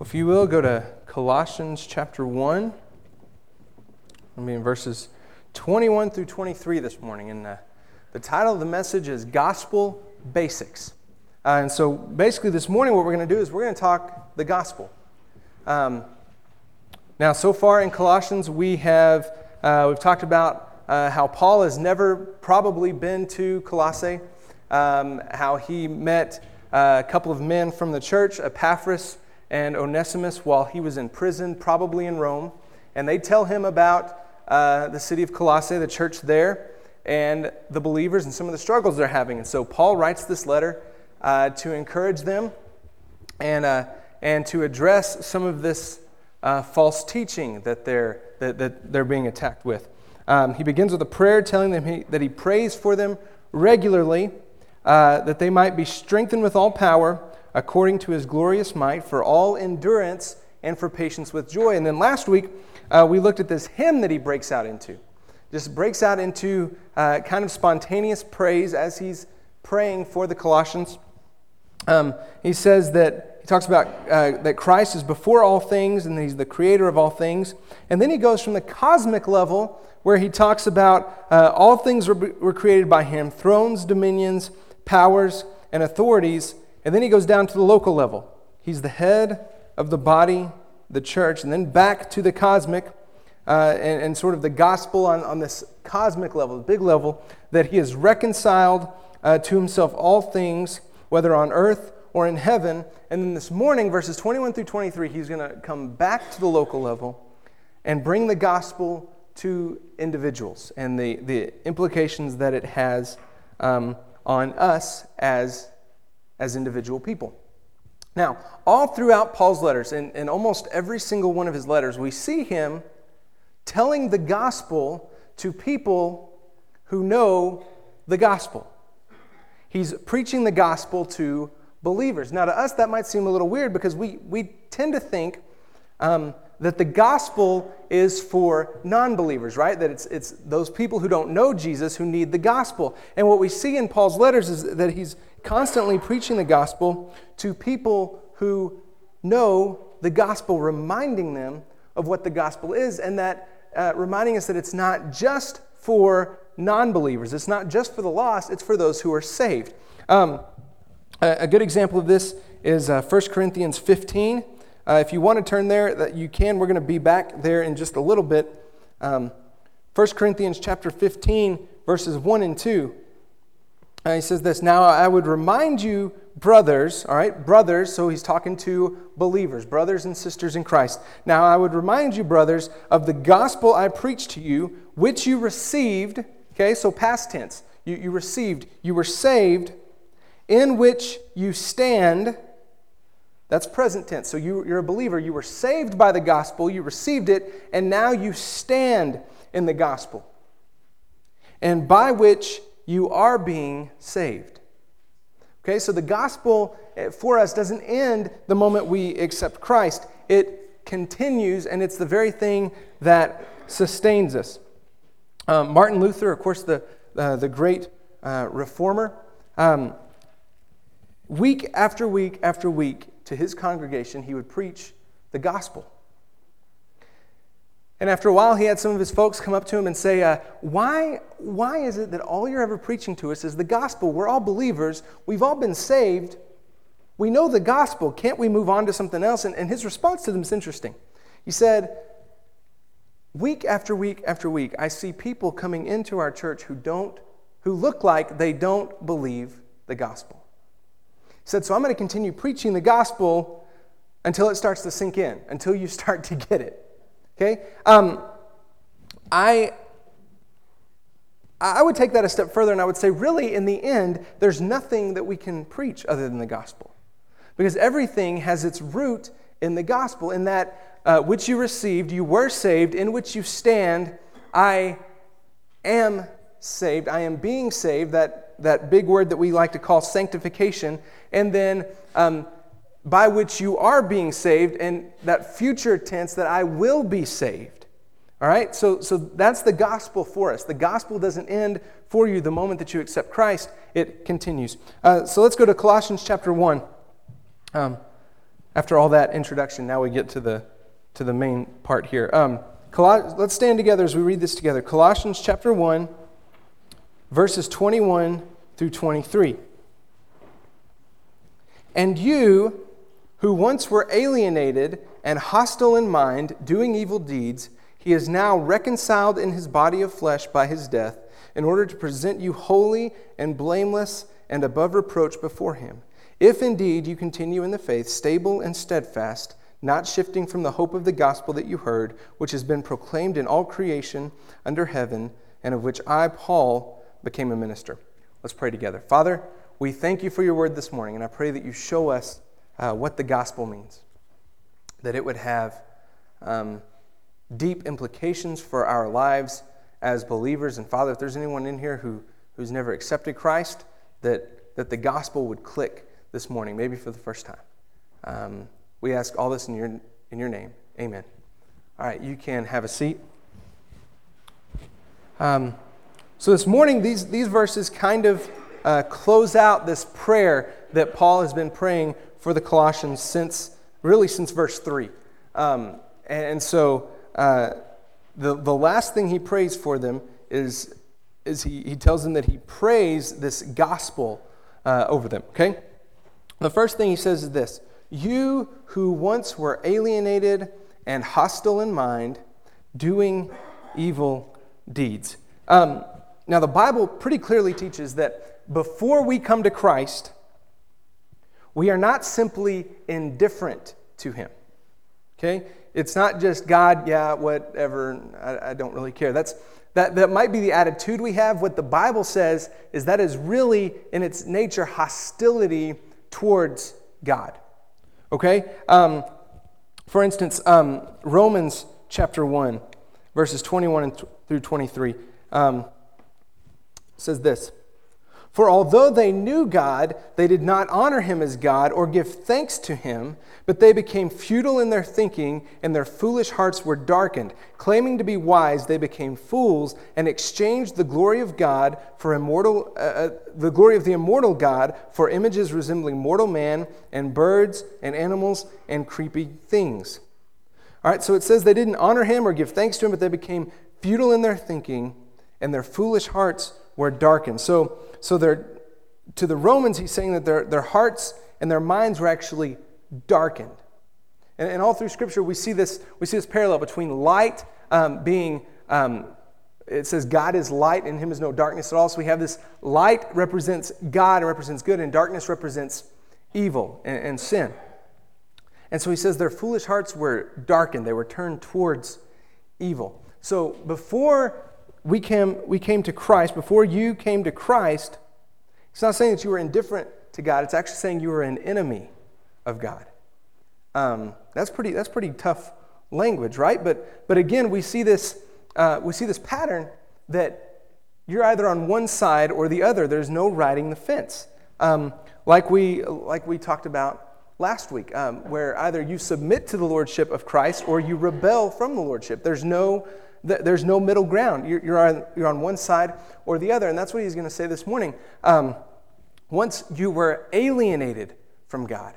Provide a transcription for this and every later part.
If you will, go to Colossians chapter 1. I mean, verses 21 through 23 this morning. And uh, the title of the message is Gospel Basics. Uh, and so basically, this morning, what we're going to do is we're going to talk the gospel. Um, now, so far in Colossians, we have uh, we've talked about uh, how Paul has never probably been to Colossae, um, how he met uh, a couple of men from the church, Epaphras and Onesimus while he was in prison, probably in Rome. And they tell him about uh, the city of Colossae, the church there, and the believers and some of the struggles they're having. And so Paul writes this letter uh, to encourage them and, uh, and to address some of this uh, false teaching that they're, that, that they're being attacked with. Um, he begins with a prayer telling them he, that he prays for them regularly, uh, that they might be strengthened with all power according to his glorious might, for all endurance and for patience with joy. And then last week, uh, we looked at this hymn that he breaks out into. Just breaks out into uh, kind of spontaneous praise as he's praying for the Colossians. Um, he says that he talks about uh, that Christ is before all things and he's the creator of all things. And then he goes from the cosmic level where he talks about uh, all things were, were created by him thrones, dominions, powers, and authorities and then he goes down to the local level. He's the head of the body, the church, and then back to the cosmic uh, and, and, sort of the gospel on, on this cosmic level, the big level, that he has reconciled uh, to himself all things, whether on earth or in heaven. And then this morning, verses 21 through 23, he's going to come back to the local level and bring the gospel to individuals and the, the implications that it has um, on us as as individual people. Now, all throughout Paul's letters, in, in almost every single one of his letters, we see him telling the gospel to people who know the gospel. He's preaching the gospel to believers. Now, to us, that might seem a little weird because we, we tend to think um, that the gospel is for non believers, right? That it's, it's those people who don't know Jesus who need the gospel. And what we see in Paul's letters is that he's constantly preaching the gospel to people who know the gospel, reminding them of what the gospel is, and that uh, reminding us that it's not just for non believers, it's not just for the lost, it's for those who are saved. Um, a, a, good example of this is uh, 1 Corinthians 15. Uh, if you want to turn there, that you can. We're going to be back there in just a little bit. Um, 1 Corinthians chapter 15, verses 1 and 2. He says this Now I would remind you, brothers, all right, brothers, so he's talking to believers, brothers and sisters in Christ. Now I would remind you, brothers, of the gospel I preached to you, which you received, okay, so past tense. You, you received, you were saved, in which you stand. That's present tense. So you, you're a believer. You were saved by the gospel, you received it, and now you stand in the gospel. And by which you are being saved. Okay, so the gospel eh, for us doesn't end the moment we accept Christ, it continues, and it's the very thing that sustains us. Um, Martin Luther, of course, the, uh, the great uh, reformer, um, week after week after week to his congregation, he would preach the gospel. And after a while, he had some of his folks come up to him and say, uh, why, why is it that all you're ever preaching to us is the gospel? We're all believers. We've all been saved. We know the gospel. Can't we move on to something else? And, and his response to them is interesting. He said, Week after week after week, I see people coming into our church who don't, who look like they don't believe the gospel. He said, So I'm going to continue preaching the gospel until it starts to sink in, until you start to get it. Okay? Um, I, I would take that a step further and I would say, really, in the end, there's nothing that we can preach other than the gospel. Because everything has its root in the gospel, in that uh, which you received, you were saved, in which you stand, I am saved, I am being saved, that, that big word that we like to call sanctification, and then um, by which you are being saved, and that future tense that I will be saved. All right? So, so that's the gospel for us. The gospel doesn't end for you the moment that you accept Christ, it continues. Uh, so let's go to Colossians chapter 1. Um, after all that introduction, now we get to the, to the main part here. Um, Coloss- let's stand together as we read this together. Colossians chapter 1, verses 21 through 23. And you, who once were alienated and hostile in mind, doing evil deeds, he is now reconciled in his body of flesh by his death, in order to present you holy and blameless and above reproach before him. If indeed you continue in the faith, stable and steadfast, not shifting from the hope of the gospel that you heard, which has been proclaimed in all creation under heaven, and of which I, Paul, became a minister. Let's pray together. Father, we thank you for your word this morning, and I pray that you show us uh, what the gospel means, that it would have um, deep implications for our lives as believers. And Father, if there's anyone in here who, who's never accepted Christ, that, that the gospel would click this morning, maybe for the first time. Um, we ask all this in your, in your name. Amen. All right, you can have a seat. Um, so this morning, these, these verses kind of uh, close out this prayer that Paul has been praying for the Colossians since, really, since verse 3. Um, and, so uh, the, the last thing he prays for them is, is he, he tells them that he prays this gospel uh, over them, okay? The first thing he says is this You who once were alienated and hostile in mind, doing evil deeds. Um, now, the Bible pretty clearly teaches that before we come to Christ, we are not simply indifferent to Him. Okay? It's not just God, yeah, whatever, I, I, don't really care. That's, that, that might be the attitude we have. What the Bible says is that is really, in its nature, hostility towards God. Okay? Um, for instance, um, Romans chapter 1, verses 21 through 23 um, says this For although they knew God, they did not honor him as God or give thanks to him, but they became futile in their thinking, and their foolish hearts were darkened. Claiming to be wise, they became fools and exchanged the glory of God for immortal, uh, uh, the glory of the immortal God for images resembling mortal man and birds and animals and creepy things. All right, so it says they didn't honor him or give thanks to him, but they became futile in their thinking, and their foolish hearts were darkened. So, so to the Romans, he's saying that their, their hearts and their minds were actually darkened. And, and all through Scripture, we see this, we see this parallel between light um, being, um, it says God is light, and him is no darkness at all. So we have this light represents God represents good, and darkness represents evil and, and sin. And so he says their foolish hearts were darkened, they were turned towards evil. So before we came, we came to Christ, before you came to Christ, it's not saying that you were indifferent to God, it's actually saying you were an enemy of God. Um, that's, pretty, that's pretty tough language, right? But, but again, we see, this, uh, we see this pattern that you're either on one side or the other. There's no riding the fence. Um, like, we, like we talked about last week, um, where either you submit to the lordship of Christ or you rebel from the lordship. There's no, there's no middle ground. You're, you're, on, you're on one side or the other. And that's what he's going to say this morning. Um, once you were alienated from God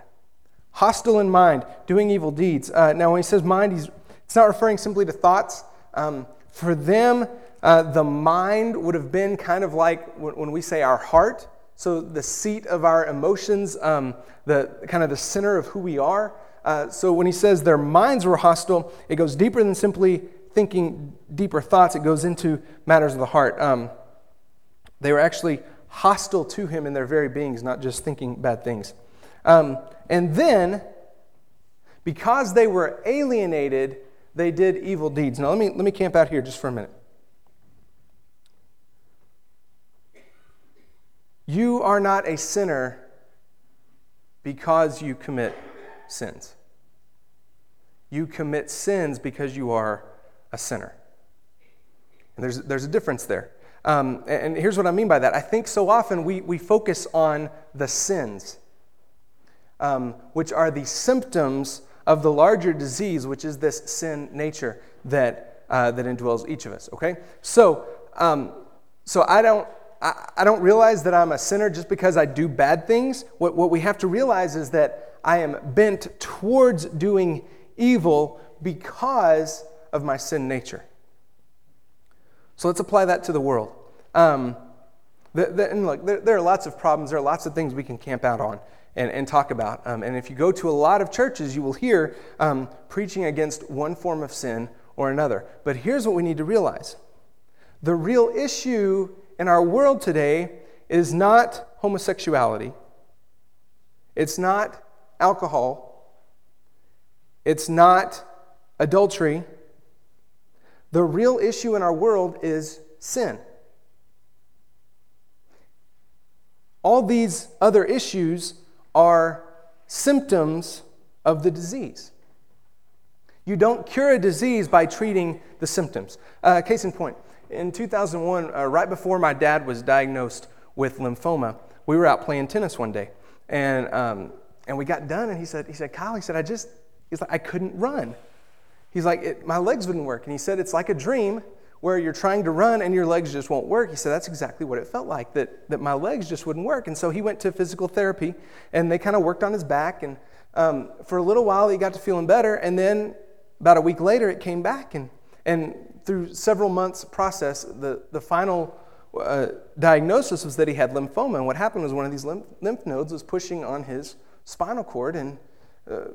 hostile in mind, doing evil deeds. Uh, now, when he says mind, he's, it's not referring simply to thoughts. Um, for them, uh, the mind would have been kind of like when, when, we say our heart, so the seat of our emotions, um, the kind of the center of who we are. Uh, so when he says their minds were hostile, it goes deeper than simply thinking deeper thoughts. It goes into matters of the heart. Um, they were actually hostile to him in their very beings, not just thinking bad things. Um, and then, because they were alienated, they did evil deeds. Now, let me, let me camp out here just for a minute. You are not a sinner because you commit sins. You commit sins because you are a sinner. And there's, there's a difference there. Um, and here's what I mean by that. I think so often we, we focus on the sins um, which are the symptoms of the larger disease, which is this sin nature that, uh, that indwells each of us, okay? So, um, so I don't, I, I don't realize that I'm a sinner just because I do bad things. What, what we have to realize is that I am bent towards doing evil because of my sin nature. So let's apply that to the world. Um, the, the, and look, there, there, are lots of problems, there are lots of things we can camp out on and, and talk about. Um, and if you go to a lot of churches, you will hear um, preaching against one form of sin or another. But here's what we need to realize the real issue in our world today is not homosexuality, it's not alcohol, it's not adultery the real issue in our world is sin. All these other issues are symptoms of the disease. You don't cure a disease by treating the symptoms. Uh, case in point, in 2001, uh, right before my dad was diagnosed with lymphoma, we were out playing tennis one day, and um, and we got done, and he said, he said, Kyle, he said, I just, he's like, I couldn't run. He's like, my legs wouldn't work. And he said, it's like a dream where you're trying to run and your legs just won't work. He said, that's exactly what it felt like, that, that my legs just wouldn't work. And so he went to physical therapy and they kind of worked on his back. And um, for a little while, he got to feeling better. And then about a week later, it came back. And, and through several months' process, the, the final uh, diagnosis was that he had lymphoma. And what happened was one of these lymph, lymph nodes was pushing on his spinal cord and uh,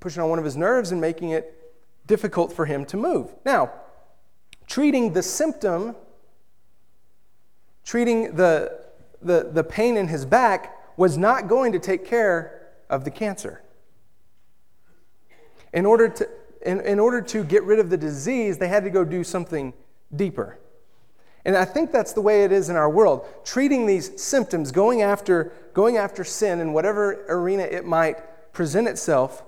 pushing on one of his nerves and making it difficult for him to move. Now, treating the symptom, treating the, the, the pain in his back, was not going to take care of the cancer. In order to, in, in order to get rid of the disease, they had to go do something deeper. And I think that's the way it is in our world. Treating these symptoms, going after, going after sin in whatever arena it might present itself,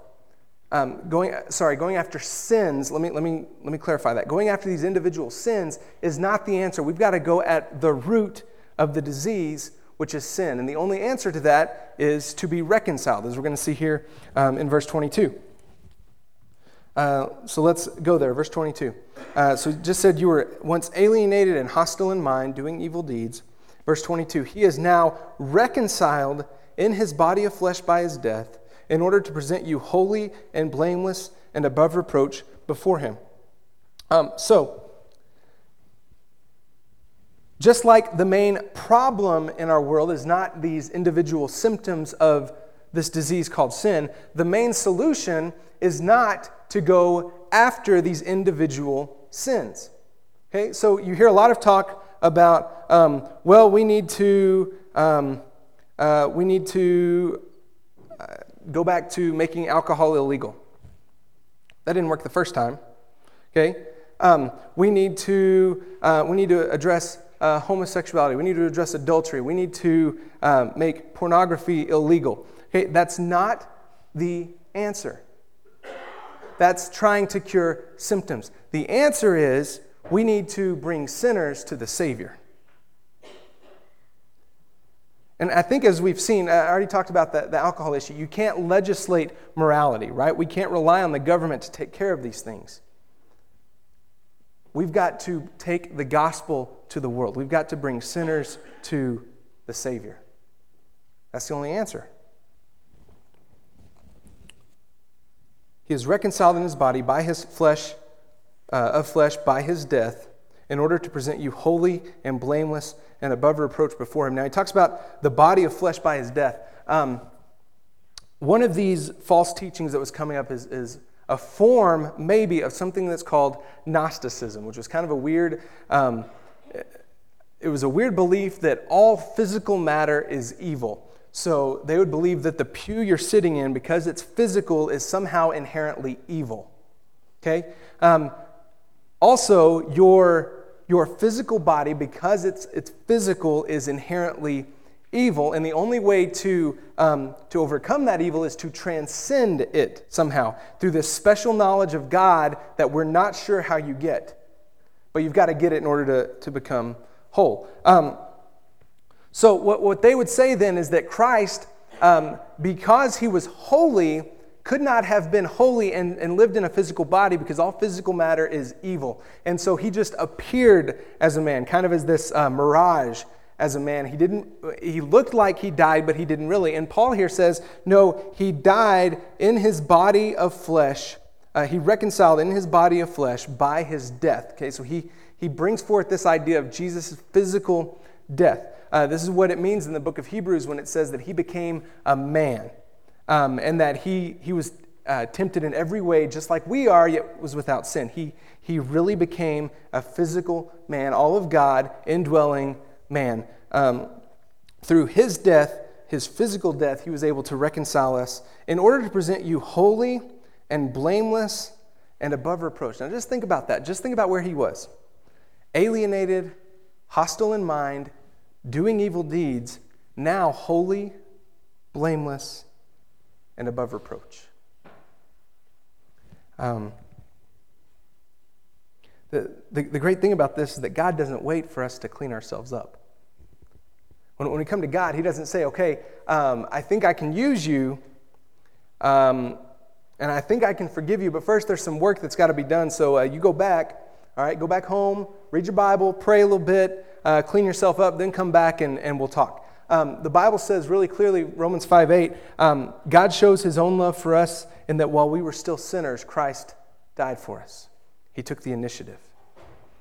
um, going, sorry, going after sins, let me, let, me, let me clarify that. Going after these individual sins is not the answer. We've got to go at the root of the disease, which is sin. And the only answer to that is to be reconciled, as we're going to see here um, in verse 22. Uh, so let's go there, verse 22. Uh, so just said you were once alienated and hostile in mind, doing evil deeds. Verse 22 He is now reconciled in his body of flesh by his death in order to present you holy and blameless and above reproach before Him. Um, so, just like the main problem in our world is not these individual symptoms of this disease called sin, the main solution is not to go after these individual sins. Okay, so you hear a lot of talk about, um, well, we need to, um, uh, we need to uh, go back to making alcohol illegal. That didn't work the first time. Okay? Um, we, need to, uh, we need to address uh, homosexuality. We need to address adultery. We need to um, make pornography illegal. Okay? That's not the answer. That's trying to cure symptoms. The answer is we need to bring sinners to the Savior. And I think, as we've seen, I already talked about the, the alcohol issue. You can't legislate morality, right? We can't rely on the government to take care of these things. We've got to take the gospel to the world. We've got to bring sinners to the Savior. That's the only answer. He is reconciled in his body by his flesh, uh, of flesh, by his death, in order to present you holy and blameless and above reproach before him. Now, he talks about the body of flesh by his death. Um, one of these false teachings that was coming up is, is a form, maybe, of something that's called Gnosticism, which was kind of a weird. Um, it was a weird belief that all physical matter is evil. So they would believe that the pew you're sitting in, because it's physical, is somehow inherently evil. Okay? Um, also, your your physical body, because it's, it's physical, is inherently evil. And the only way to, um, to overcome that evil is to transcend it somehow through this special knowledge of God that we're not sure how you get. But you've got to get it in order to, to become whole. Um, so, what, what they would say then is that Christ, um, because he was holy, could not have been holy and, and lived in a physical body because all physical matter is evil. And so he just appeared as a man, kind of as this uh, mirage, as a man. He didn't he looked like he died, but he didn't really. And Paul here says, no, he died in his body of flesh. Uh, he reconciled in his body of flesh by his death. Okay, so he he brings forth this idea of Jesus' physical death. Uh, this is what it means in the book of Hebrews when it says that he became a man um, and that he, he was uh, tempted in every way, just like we are, yet was without sin. He, he really became a physical man, all of God, indwelling man. Um, through his death, his physical death, he was able to reconcile us in order to present you holy and blameless and above reproach. Now, just think about that. Just think about where he was alienated, hostile in mind, doing evil deeds, now holy, blameless, and above reproach. Um, the, the, the, great thing about this is that God doesn't wait for us to clean ourselves up. When, when we come to God, He doesn't say, okay, um, I think I can use you, um, and I think I can forgive you, but first there's some work that's got to be done. So uh, you go back, all right, go back home, read your Bible, pray a little bit, uh, clean yourself up, then come back and, and we'll talk. Um, the Bible says really clearly, Romans 5 8, um, God shows his own love for us in that while we were still sinners, Christ died for us. He took the initiative.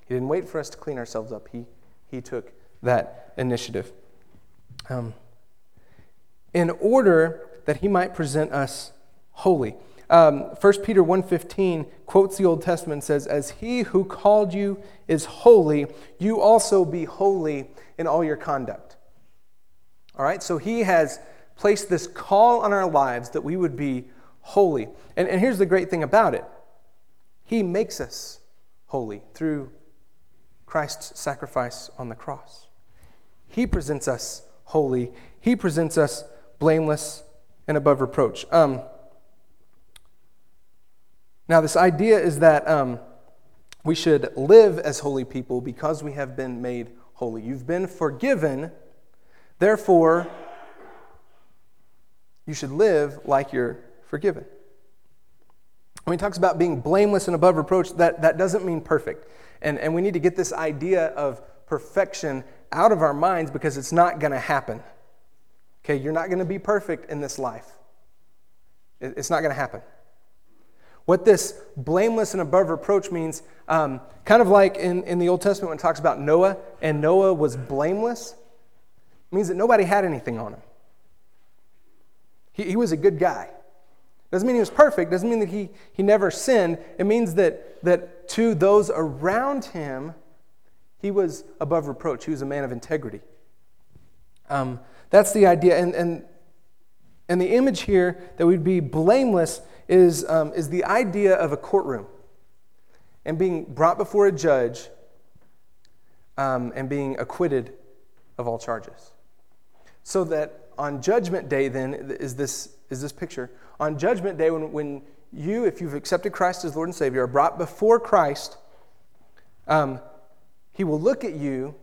He didn't wait for us to clean ourselves up, he, he took that initiative. Um, in order that he might present us holy. Um, 1 Peter 1.15 quotes the Old Testament says, As he who called you is holy, you also be holy in all your conduct. All right, so he has placed this call on our lives that we would be holy. And, and here's the great thing about it He makes us holy through Christ's sacrifice on the cross. He presents us holy, He presents us blameless and above reproach. Um, now, this idea is that um, we should live as holy people because we have been made holy. You've been forgiven, therefore, you should live like you're forgiven. When he talks about being blameless and above reproach, that, that doesn't mean perfect. And, and we need to get this idea of perfection out of our minds because it's not going to happen. Okay, you're not going to be perfect in this life. It's not going to happen. What this blameless and above reproach means, um, kind of like in, in the Old Testament when it talks about Noah, and Noah was blameless, means that nobody had anything on him. He, he was a good guy. Doesn't mean he was perfect, doesn't mean that he, he never sinned. It means that, that to those around him, he was above reproach. He was a man of integrity. Um, that's the idea. And, and, and the image here that we'd be blameless is, um, is the idea of a courtroom and being brought before a judge um, and being acquitted of all charges. So that on Judgment Day, then, is this, is this picture. On Judgment Day, when, when you, if you've accepted Christ as Lord and Savior, are brought before Christ, um, He will look at you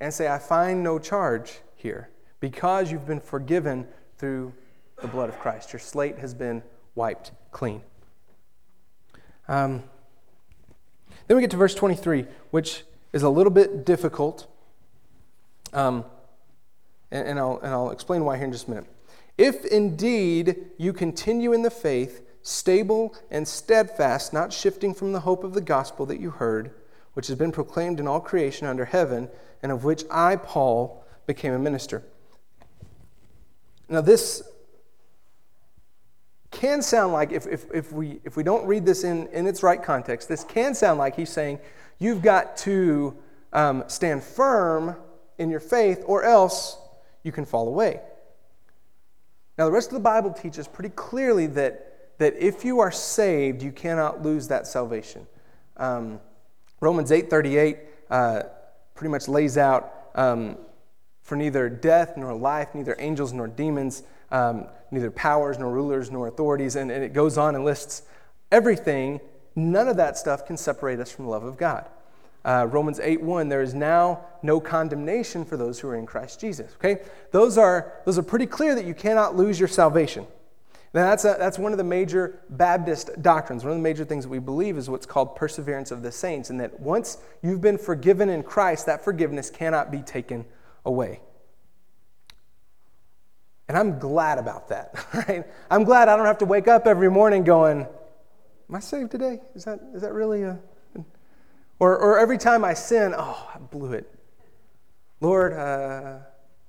and say, I find no charge here because you've been forgiven through the blood of Christ. Your slate has been wiped clean. Um, then we get to verse 23, which is a little bit difficult. Um, and, and, I'll, and I'll explain why here in just a minute. If indeed you continue in the faith, stable and steadfast, not shifting from the hope of the gospel that you heard, which has been proclaimed in all creation under heaven, and of which I, Paul, became a minister. Now, this can sound like, if, if, if, we, if we don't read this in, in its right context, this can sound like he's saying you've got to um, stand firm in your faith or else you can fall away. Now, the rest of the Bible teaches pretty clearly that, that if you are saved, you cannot lose that salvation. Um, Romans 8.38 uh, pretty much lays out um, for neither death nor life, neither angels nor demons, um, neither powers nor rulers nor authorities, and, and it goes on and lists everything. None of that stuff can separate us from the love of God. Uh, Romans 8 1, there is now no condemnation for those who are in Christ Jesus. Okay? Those are, those are pretty clear that you cannot lose your salvation. Now, that's, a, that's one of the major Baptist doctrines. One of the major things that we believe is what's called perseverance of the saints, and that once you've been forgiven in Christ, that forgiveness cannot be taken away. And I'm glad about that, right? I'm glad I don't have to wake up every morning going, Am I saved today? Is that, is that really a. Or, or every time I sin, oh, I blew it. Lord, uh,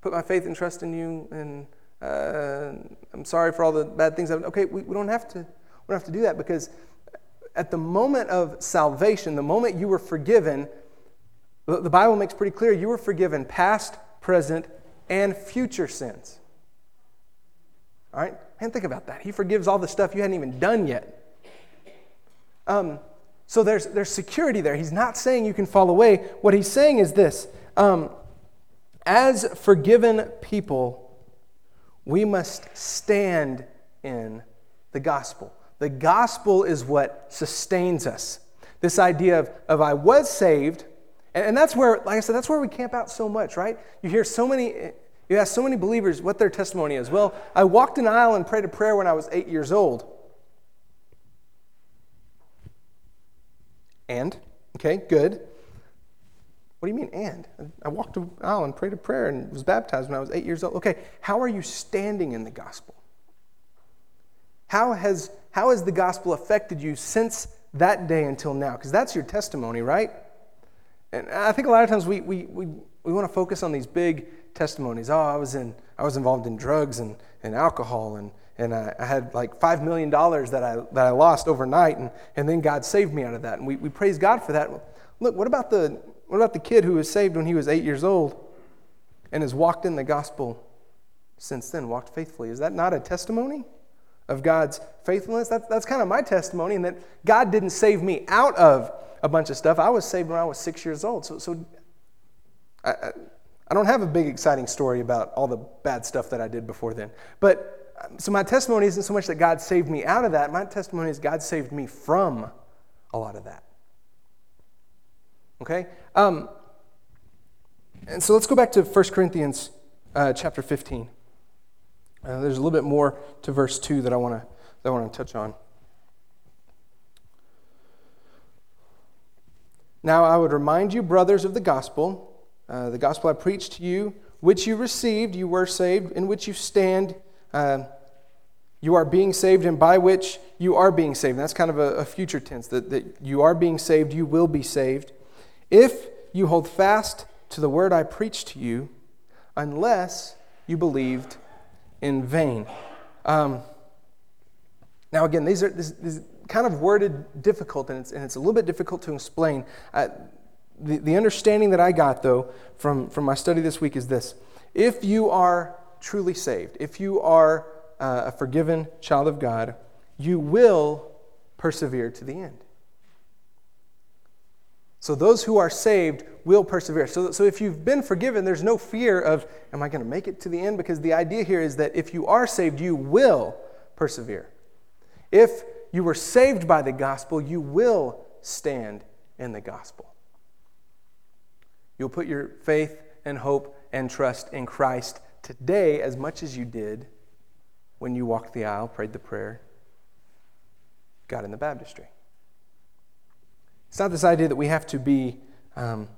put my faith and trust in you, and uh, I'm sorry for all the bad things I've done. Okay, we, we, don't have to, we don't have to do that because at the moment of salvation, the moment you were forgiven, the, the Bible makes pretty clear you were forgiven past, present, and future sins. All right? Man, think about that. He forgives all the stuff you hadn't even done yet. Um, so there's, there's security there. He's not saying you can fall away. What he's saying is this um, as forgiven people, we must stand in the gospel. The gospel is what sustains us. This idea of, of I was saved, and, and that's where, like I said, that's where we camp out so much, right? You hear so many, you ask so many believers what their testimony is. Well, I walked an aisle and prayed a prayer when I was eight years old. And? Okay, good. What do you mean, and? I walked an aisle and prayed a prayer and was baptized when I was eight years old. Okay, how are you standing in the gospel? How has, how has the gospel affected you since that day until now? Because that's your testimony, right? And I think a lot of times we, we, we, we want to focus on these big testimonies. Oh, I was in I was involved in drugs and, and alcohol and, and I, I had like five million dollars that I that I lost overnight and, and then God saved me out of that. And we, we praise God for that. Look, what about the what about the kid who was saved when he was eight years old and has walked in the gospel since then, walked faithfully? Is that not a testimony of God's faithfulness? That's, that's kind of my testimony, and that God didn't save me out of a bunch of stuff. I was saved when I was six years old. So, so I, I don't have a big, exciting story about all the bad stuff that I did before then. But um, so my testimony isn't so much that God saved me out of that. My testimony is God saved me from a lot of that. Okay? Um, and so let's go back to 1 Corinthians uh, chapter 15. Uh, there's a little bit more to verse 2 that I want to that I want to touch on. Now I would remind you, brothers, of the gospel uh, the gospel I preached to you, which you received, you were saved, in which you stand, uh, you are being saved, and by which you are being saved. And that's kind of a, a future tense that, that you are being saved, you will be saved. If you hold fast to the word I preached to you, unless you believed in vain. Um, now, again, these are this, this kind of worded difficult, and it's, and it's a little bit difficult to explain. Uh, the, the understanding that I got, though, from, from my study this week is this if you are truly saved, if you are uh, a forgiven child of God, you will persevere to the end. So those who are saved will persevere. So, so if you've been forgiven, there's no fear of, am I going to make it to the end? Because the idea here is that if you are saved, you will persevere. If you were saved by the gospel, you will stand in the gospel. You'll put your faith and hope and trust in Christ today as much as you did when you walked the aisle, prayed the prayer, got in the baptistry. It's not this idea that we have to be um,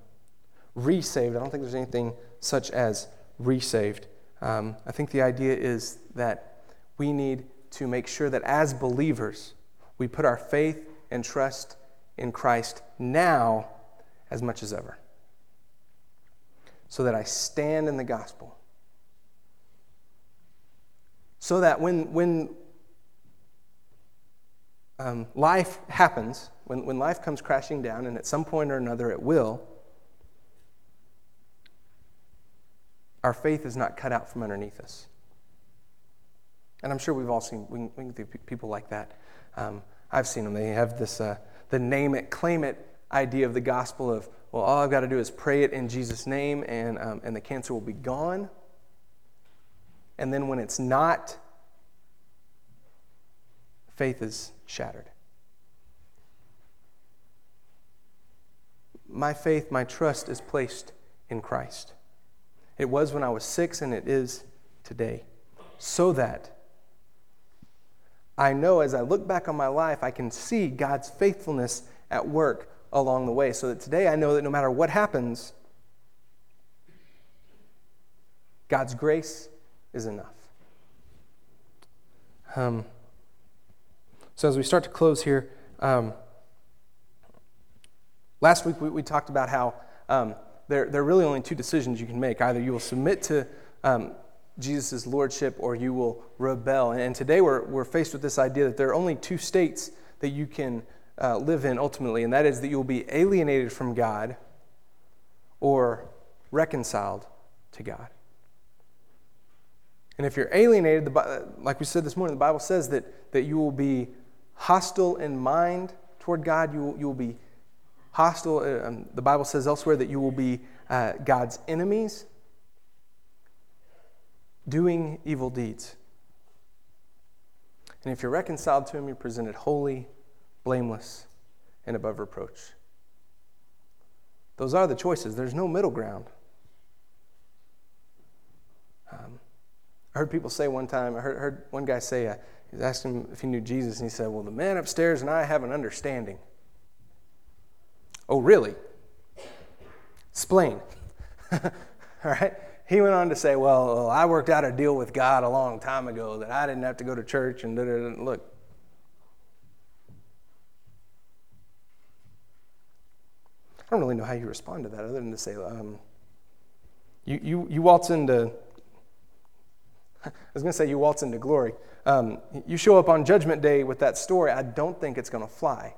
resaved. I don't think there's anything such as resaved. Um, I think the idea is that we need to make sure that as believers, we put our faith and trust in Christ now as much as ever so that I stand in the gospel. So that when, when um, life happens, when, when life comes crashing down, and at some point or another it will, our faith is not cut out from underneath us. And I'm sure we've all seen we, we people like that. Um, I've seen them. They have this uh, the name it, claim it idea of the gospel of well, all I've got to do is pray it in Jesus' name and, um, and the cancer will be gone. And then when it's not, faith is shattered. My faith, my trust is placed in Christ. It was when I was six, and it is today. So that I know as I look back on my life, I can see God's faithfulness at work along the way. So that today I know that no matter what happens, God's grace is enough. Um, so, as we start to close here, um, last week we, we, talked about how um, there, there are really only two decisions you can make. Either you will submit to um, Jesus' lordship or you will rebel. And today we're, we're faced with this idea that there are only two states that you can uh, live in ultimately, and that is that you will be alienated from God or reconciled to God. And if you're alienated, the, like we said this morning, the Bible says that, that you will be hostile in mind toward God. You will, you will be hostile. Uh, um, the Bible says elsewhere that you will be uh, God's enemies, doing evil deeds. And if you're reconciled to Him, you're presented holy, blameless, and above reproach. Those are the choices. There's no middle ground. Um, I heard people say one time, I heard, heard one guy say, uh, he was asking him if he knew Jesus, and he said, Well, the man upstairs and I have an understanding. Oh, really? Explain. All right? He went on to say, well, I worked out a deal with God a long time ago that I didn't have to go to church and look. I don't really know how you respond to that other than to say, um, you, you, you waltz into, I was going to say you waltz into glory. Um, you show up on Judgment Day with that story, I don't think it's going to fly.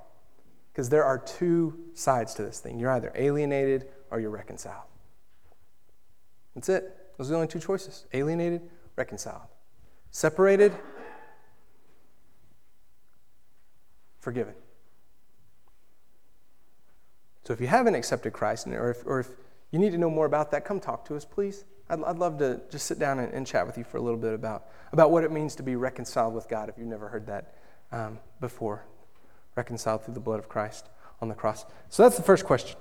Because there are two sides to this thing. You're either alienated or you're reconciled. That's it. Those are the only two choices alienated, reconciled. Separated, forgiven. So if you haven't accepted Christ, or if, or if you need to know more about that, come talk to us, please. I'd, I'd love to just sit down and, and, chat with you for a little bit about, about what it means to be reconciled with God if you've never heard that um, before reconciled through the blood of Christ on the cross. So that's the first question.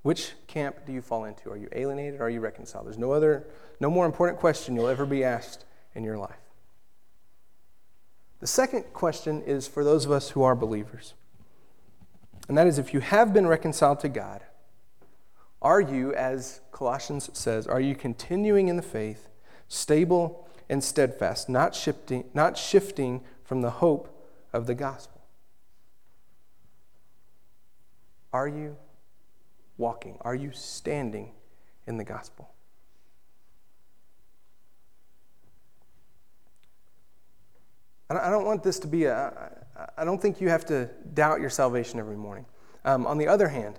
Which camp do you fall into? Are you alienated are you reconciled? There's no other, no more important question you'll ever be asked in your life. The second question is for those of us who are believers. And that is if you have been reconciled to God, are you, as Colossians says, are you continuing in the faith, stable and steadfast, not shifting, not shifting from the hope of the gospel? Are you walking? Are you standing in the gospel? I don't want this to be a, I don't think you have to doubt your salvation every morning. Um, on the other hand,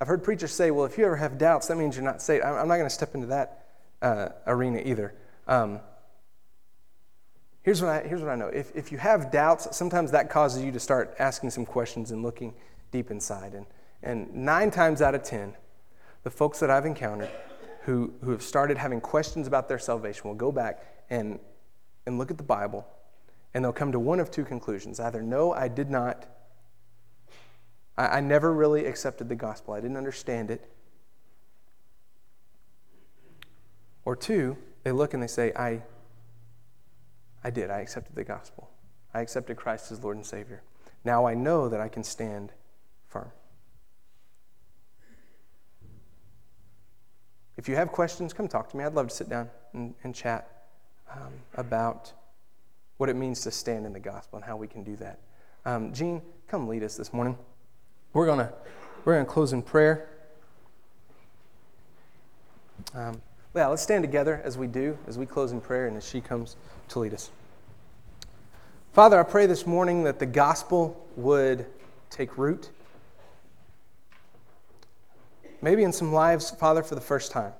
I've heard preachers say, well, if you ever have doubts, that means you're not saved. I'm not going to step into that uh, arena either. Um, here's, what I, here's what I know if, if you have doubts, sometimes that causes you to start asking some questions and looking deep inside. And and nine times out of ten, the folks that I've encountered who, who have started having questions about their salvation will go back and, and look at the Bible, and they'll come to one of two conclusions. Either, no, I did not, I, I never really accepted the gospel, I didn't understand it. Or two, they look and they say, I, I did, I accepted the gospel. I accepted Christ as Lord and Savior. Now I know that I can stand firm. If you have questions, come talk to me. I'd love to sit down and, and chat um, about what it means to stand in the gospel and how we can do that. Um, Gene, come lead us this morning. We're gonna we're gonna close in prayer. Um, yeah, let's stand together as we do, as we close in prayer, and as she comes to lead us. Father, I pray this morning that the gospel would take root maybe in some lives, Father, for the first time,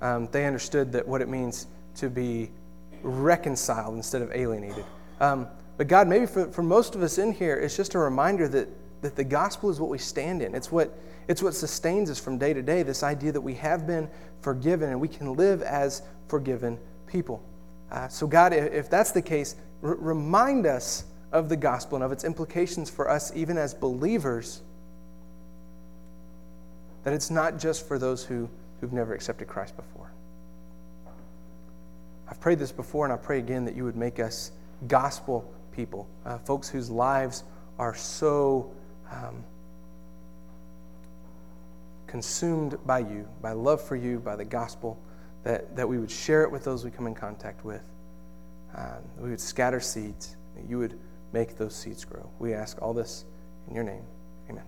um, they understood that what it means to be reconciled instead of alienated. Um, but God, maybe for, for most of us in here, it's just a reminder that, that the gospel is what we stand in. It's what, it's what sustains us from day to day, this idea that we have been forgiven and we can live as forgiven people. Uh, so, God, if, that's the case, r- remind us of the gospel and of its implications for us, even as believers that it's not just for those who, who've never accepted Christ before. I've prayed this before, and I pray again that you would make us gospel people, uh, folks whose lives are so um, consumed by you, by love for you, by the gospel, that, that we would share it with those we come in contact with. Um, we would scatter seeds, that you would make those seeds grow. We ask all this in your name. Amen.